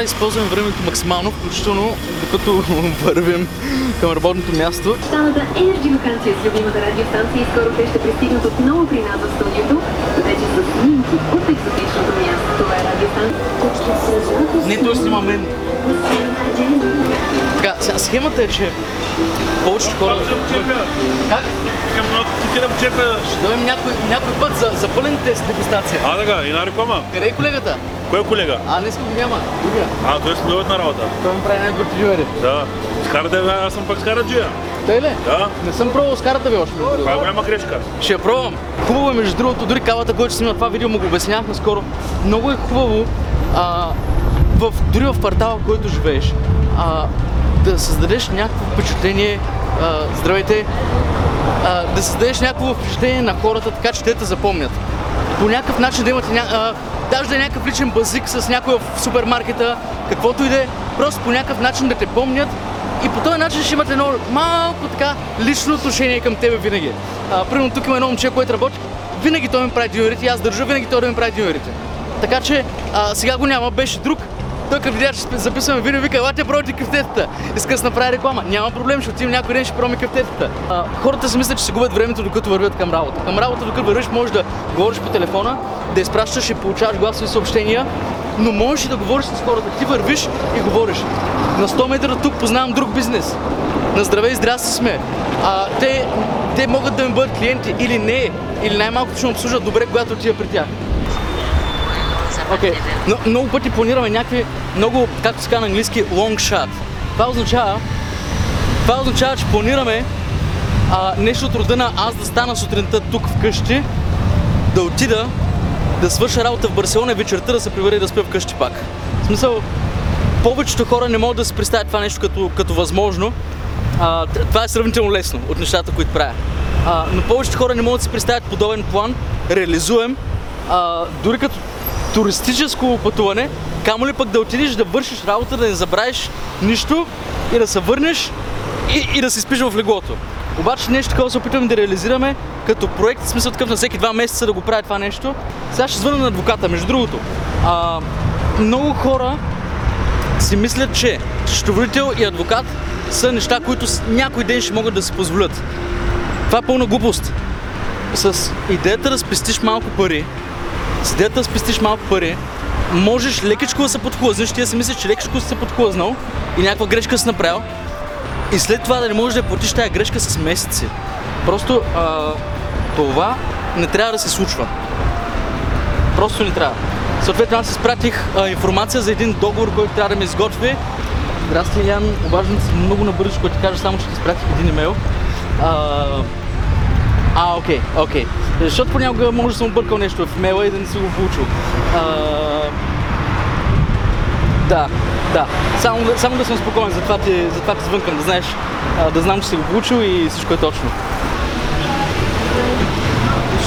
да използваме времето максимално, включително докато вървим към работното място. Станата Energy с любимата радиостанция и скоро те ще пристигнат отново при нас в студиото, вече с снимки от екзотичното място. Това е радиостанция. Не, той снима мен. Така, сега схемата е, че повечето хора... Как? Кирам чепа. Ще дойдем някой, някой път за, за пълен тест дегустация. А, така, и на реклама. Къде е колегата? Кой е колега? А, днес го няма. Другия. А, той е следовет на работа. Той ми прави най-добрите дюери. Да. Скарате, бе, аз съм пък скараджия. Той ли? Да. Не съм пробвал с карата ви още. Това е голяма грешка. Ще я пробвам. Хубаво е, между другото, дори кавата, който сме на това видео, му го обяснявахме скоро. Много е хубаво, а, в, дори в квартала, в който живееш, а, да създадеш някакво впечатление, а, здравейте, а, да създадеш някакво впечатление на хората, така че те те запомнят. По някакъв начин да имате ня... а, даже да е някакъв личен базик с някой в супермаркета, каквото и да е, просто по някакъв начин да те помнят и по този начин ще имате едно малко така лично отношение към тебе винаги. А, примерно тук има едно момче, което работи, винаги той ми прави дюнерите и аз държа винаги той да ми прави дюнерите. Така че а, сега го няма, беше друг. Той видя, че спи- записваме видео, вика, елате пробвайте кафтетата. Иска да се направи реклама. Няма проблем, ще отидем някой ден, ще пробваме кафтетата. Хората си мислят, че се губят времето, докато вървят към работа. Към работа, докато вървиш, можеш да говориш по телефона, да изпращаш и получаваш гласови съобщения, но можеш и да говориш с хората. Ти вървиш и говориш. На 100 метра тук познавам друг бизнес. На здраве и здрасти сме. А, те, те могат да ми бъдат клиенти или не, или най-малко ще ме обслужат добре, когато отида при тях. Окей, но много пъти планираме някакви много, както се казва на английски, long shot. Това означава, това означава, че планираме а, нещо от рода на аз да стана сутринта тук вкъщи, да отида, да свърша работа в Барселона и вечерта да се прибера и да спя вкъщи пак. В смисъл, повечето хора не могат да си представят това нещо като, като възможно. А, това е сравнително лесно от нещата, които правя. А, но повечето хора не могат да си представят подобен план, реализуем, а, дори като туристическо пътуване, камо ли пък да отидеш да вършиш работа, да не забравиш нищо и да се върнеш и, и да си спиш в леглото. Обаче нещо такова се опитваме да реализираме като проект, в смисъл такъв на всеки два месеца да го правя това нещо. Сега ще звъна на адвоката, между другото. А, много хора си мислят, че счетоводител и адвокат са неща, които някой ден ще могат да си позволят. Това е пълна глупост. С идеята да спестиш малко пари, с идеята да спестиш малко пари, можеш лекичко да се подхлъзнеш, ти да си мислиш, че лекичко си се подхлъзнал и някаква грешка си направил и след това да не можеш да платиш тази грешка с месеци. Просто а, това не трябва да се случва. Просто не трябва. Съответно аз изпратих а, информация за един договор, който трябва да ме изготви. Здрасти, Ян, обаждам се много набързо, ще ти кажа само, че ти изпратих един имейл. А, а, окей, окей. Защото понякога може да съм объркал нещо в имейла и да не си го получил. А, да, да. Само, само да съм спокоен, затова ти, затова ти звънкам, да знаеш, да знам, че си го получил и всичко е точно.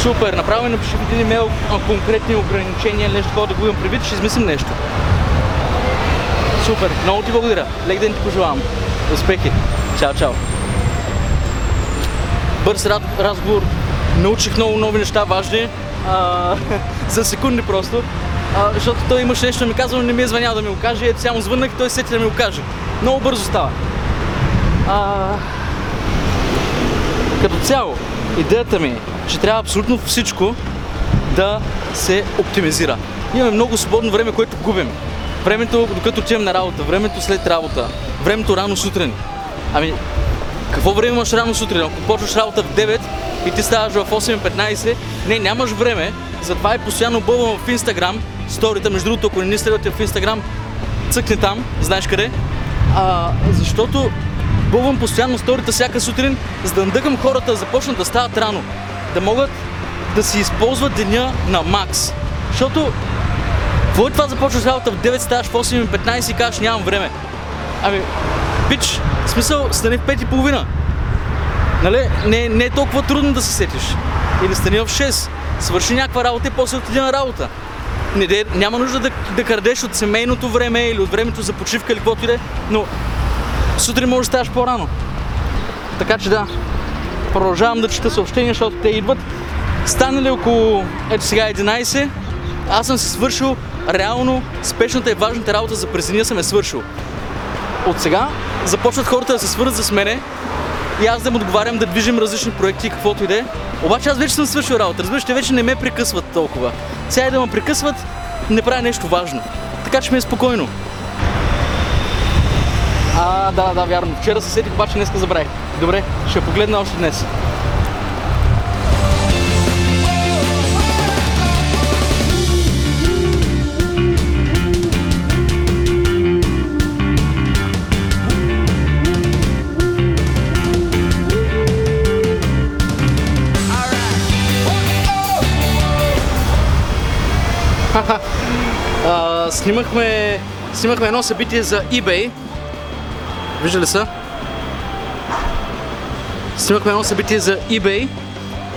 Супер, направо ми напиши в един имейл конкретни ограничения, нещо такова да го имам предвид, ще измислим нещо. Супер, много ти благодаря. Лек ден ти пожелавам. Успехи. Чао, чао. Бърз раз- разговор. Научих много нови неща, важни. А, за секунди просто. А, защото той имаше нещо да ми казва, но не ми е звънял да ми го каже. Ето сега му звъннах и той сети да ми го каже. Много бързо става. А, като цяло, идеята ми е, че трябва абсолютно всичко да се оптимизира. Имаме много свободно време, което губим. Времето, докато отивам на работа, времето след работа, времето рано сутрин. Ами, какво време имаш рано сутрин? Ако почваш работа в 9 и ти ставаш в 8.15, не, нямаш време. Затова и постоянно бълвам в Инстаграм, сторите, между другото, ако не ни следвате в Инстаграм, цъкни там, знаеш къде. А, защото бълвам постоянно сторите всяка сутрин, за да надъгам хората да започнат да стават рано. Да могат да си използват деня на макс. Защото, какво е това започваш работа в 9, ставаш в 8.15 и кажеш нямам време. Ами, пич, в смисъл, стани в 5 и половина. Нали? Не, не е толкова трудно да се сетиш. Или стани в 6, свърши някаква работа и после отиди на работа. Не, де, няма нужда да, да крадеш от семейното време или от времето за почивка или каквото и да е, но сутрин можеш да ставаш по-рано. Така че да, продължавам да чета съобщения, защото те идват. Стане ли около, ето сега 11, аз съм си свършил реално спешната и важната работа за през деня съм е свършил. От сега започват хората да се свързват с мене и аз да им отговарям да движим различни проекти, каквото и да е. Обаче аз вече съм свършил работа. Разбираш, те вече не ме прекъсват толкова. Сега и да ме прекъсват, не правя нещо важно. Така че ми е спокойно. А, да, да, вярно. Вчера се сетих, обаче днес забравих. Добре, ще погледна още днес. Снимахме, снимахме едно събитие за eBay. Виждали са? Снимахме едно събитие за eBay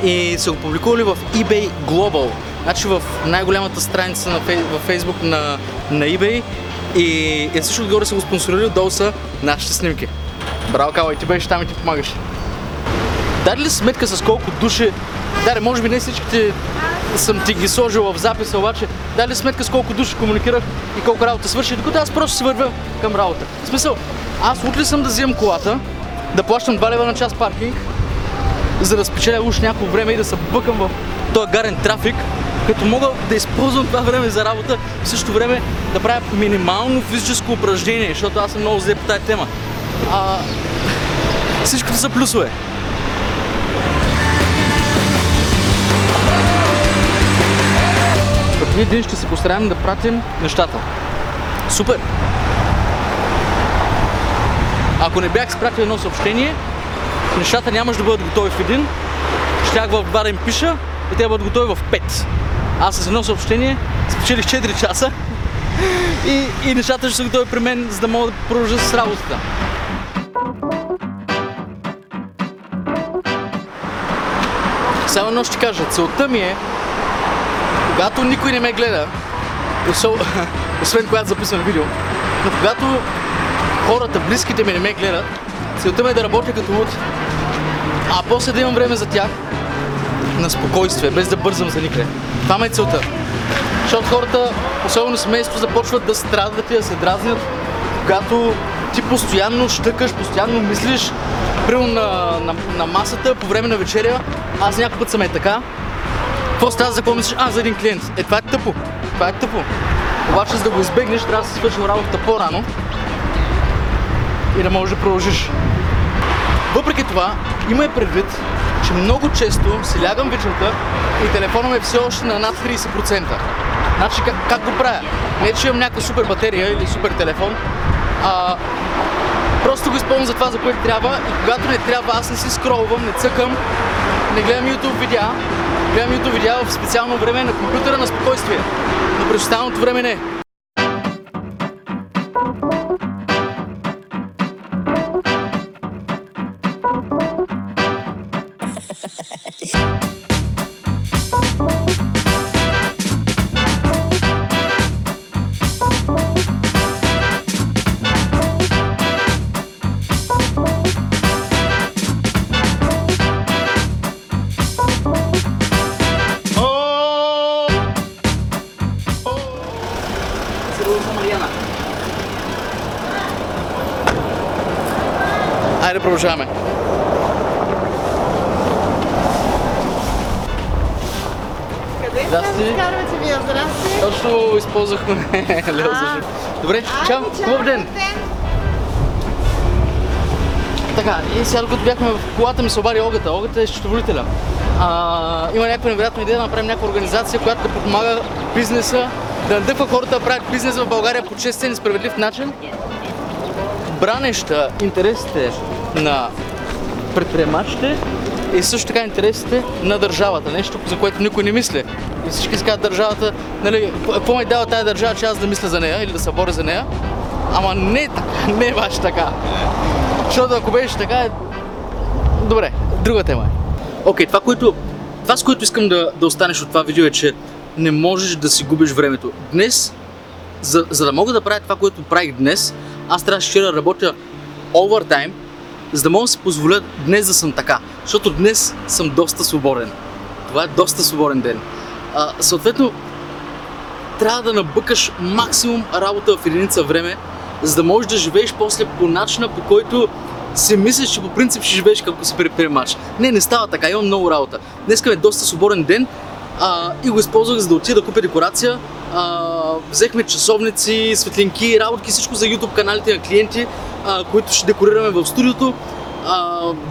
и се го публикували в eBay Global. Значи в най-голямата страница на във Facebook на, на eBay и, и също отгоре са го спонсорили, отдолу са нашите снимки. Браво, Кала, и ти беше там и ти помагаш. Даде ли сметка с колко души... Даре, може би не всичките съм ти ги сложил в записа, обаче дай ли сметка с колко души комуникирах и колко работа свърши, докато аз просто си вървя към работа. В смисъл, аз ли съм да взимам колата, да плащам 2 лева на час паркинг, за да спечеля уж някакво време и да се бъкам в този гарен трафик, като мога да използвам това време за работа, в същото време да правя минимално физическо упражнение, защото аз съм много зле по тази тема. А, всичкото са плюсове. Един ще се постараем да пратим нещата. Супер! Ако не бях спратил едно съобщение, нещата нямаше да бъдат готови в един. Щях в два да им пиша и те да бъдат готови в 5. Аз с едно съобщение спечелих 4 часа и, и нещата ще са готови при мен, за да мога да продължа с работата. Само едно ще кажа, целта ми е когато никой не ме гледа, освен когато записвам видео, но когато хората, близките ми не ме гледат, целта ми е да работя като луд, а после да имам време за тях на спокойствие, без да бързам за никъде. Това ме е целта. Защото хората, особено семейство, започват да страдат и да се дразнят, когато ти постоянно щъкаш, постоянно мислиш, примерно на, на, на масата по време на вечеря, аз някой път съм е така, какво става за какво мислиш? А, за един клиент. Е, това е тъпо. Това е тъпо. Обаче, за да го избегнеш, трябва да си свършил работата по-рано и да можеш да продължиш. Въпреки това, имай предвид, че много често си лягам вечерта и телефона ми е все още на над 30%. Значи как, как го правя? Не, че имам някаква супер батерия или супер телефон, а просто го използвам за това, за което трябва и когато не трябва, аз не си скролвам, не цъкам, не гледам YouTube видеа, гледам YouTube видеа в специално време на компютъра на спокойствие. Но през останалото време не. Продължаваме. Къде Да, се си. разкарвате вие? Здрасти! Точно използвахме Лео за. Добре, чао, хубав ден! Така, и сега докато бяхме в колата ми се обади Огата. Огата е счетоводителя. А, има някаква невероятна идея да направим някаква организация, която да подпомага бизнеса, да надъхва хората да правят бизнес в България по честен и справедлив начин, бранеща интересите на предприемачите и също така интересите на държавата. Нещо, за което никой не мисли. И всички искат държавата, нали, какво ми дава тази държава, че аз да мисля за нея или да се боря за нея. Ама не е не е баш така. Защото ако беше така, е... добре, друга тема е. Окей, това, което, това с което искам да, да останеш от това видео е, че не можеш да си губиш времето. Днес, за, за да мога да правя това, което правих днес, аз трябваше да работя овертайм, за да мога да си позволя днес да съм така. Защото днес съм доста свободен. Това е доста свободен ден. А, съответно, трябва да набъкаш максимум работа в единица време, за да можеш да живееш после по начина, по който си мислиш, че по принцип ще живееш като си предприемач. Не, не става така, имам много работа. Днес е доста свободен ден а, и го използвах за да отида да купя декорация. А, взехме часовници, светлинки, работки, всичко за YouTube каналите на клиенти, а, които ще декорираме в студиото.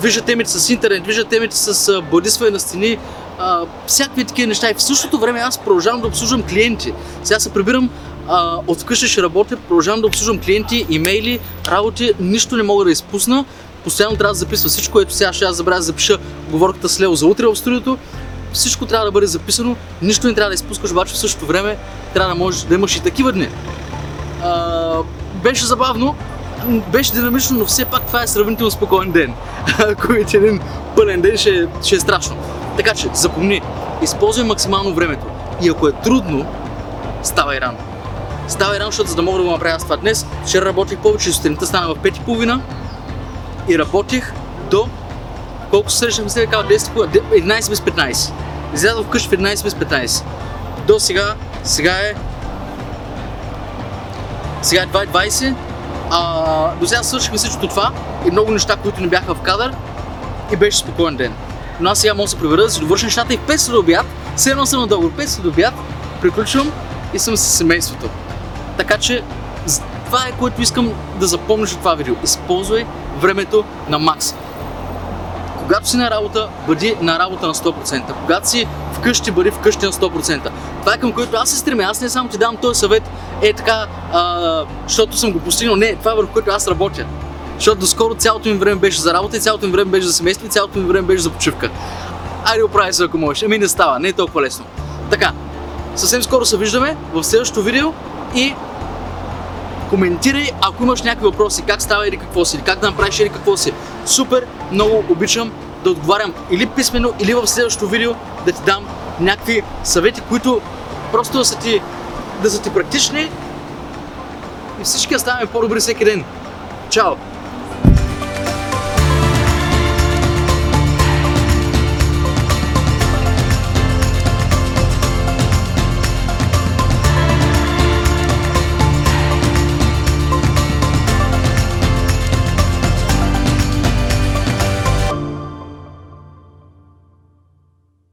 Вижда темите с интернет, вижда темите с бладисване на стени, а, всякакви такива неща. И в същото време аз продължавам да обслужвам клиенти. Сега се прибирам а, от вкъщи ще работя, продължавам да обслужвам клиенти, имейли, работи, нищо не мога да изпусна. Постоянно трябва да записва всичко, което сега ще аз забравя да запиша говорката с Лео за утре в студиото. Всичко трябва да бъде записано, нищо не трябва да изпускаш, обаче в същото време трябва да можеш да имаш и такива дни. А, беше забавно, беше динамично, но все пак това е сравнително спокоен ден. Ако е един пълен ден, ще, ще е страшно. Така че, запомни, използвай максимално времето. И ако е трудно, ставай рано. Ставай рано, защото за да мога да го направя аз това днес, вчера работих повече, сутринта стана в 5.30 и работих до колко се срещнахме се казва 10, 11 без 15. Излязох вкъщи в 11 без 15. До сега, сега е сега е 2.20. А, до сега свършихме всичко това и много неща, които не бяха в кадър и беше спокоен ден. Но аз сега мога да се прибера да си довърша нещата и в 5 след обяд, все едно съм на договор, 5 след обяд, приключвам и съм с семейството. Така че това е което искам да запомниш от това видео. Използвай времето на макс. Когато си на работа, бъди на работа на 100%. Когато си вкъщи, бъди вкъщи на 100%. Това е към което аз се стремя. Аз не само ти давам този съвет, е така, а, защото съм го постигнал. Не, това е върху което аз работя. Защото доскоро цялото ми време беше за работа, и цялото ми време беше за семейство, и цялото ми време беше за почивка. Айде оправи се, ако можеш. Ами не става, не е толкова лесно. Така, съвсем скоро се виждаме в следващото видео и коментирай, ако имаш някакви въпроси, как става или какво си, или как да направиш или какво си. Супер, много обичам да отговарям или писменно, или в следващото видео да ти дам някакви съвети, които просто да са ти, да са ти практични и всички ставаме по-добри всеки ден. Чао!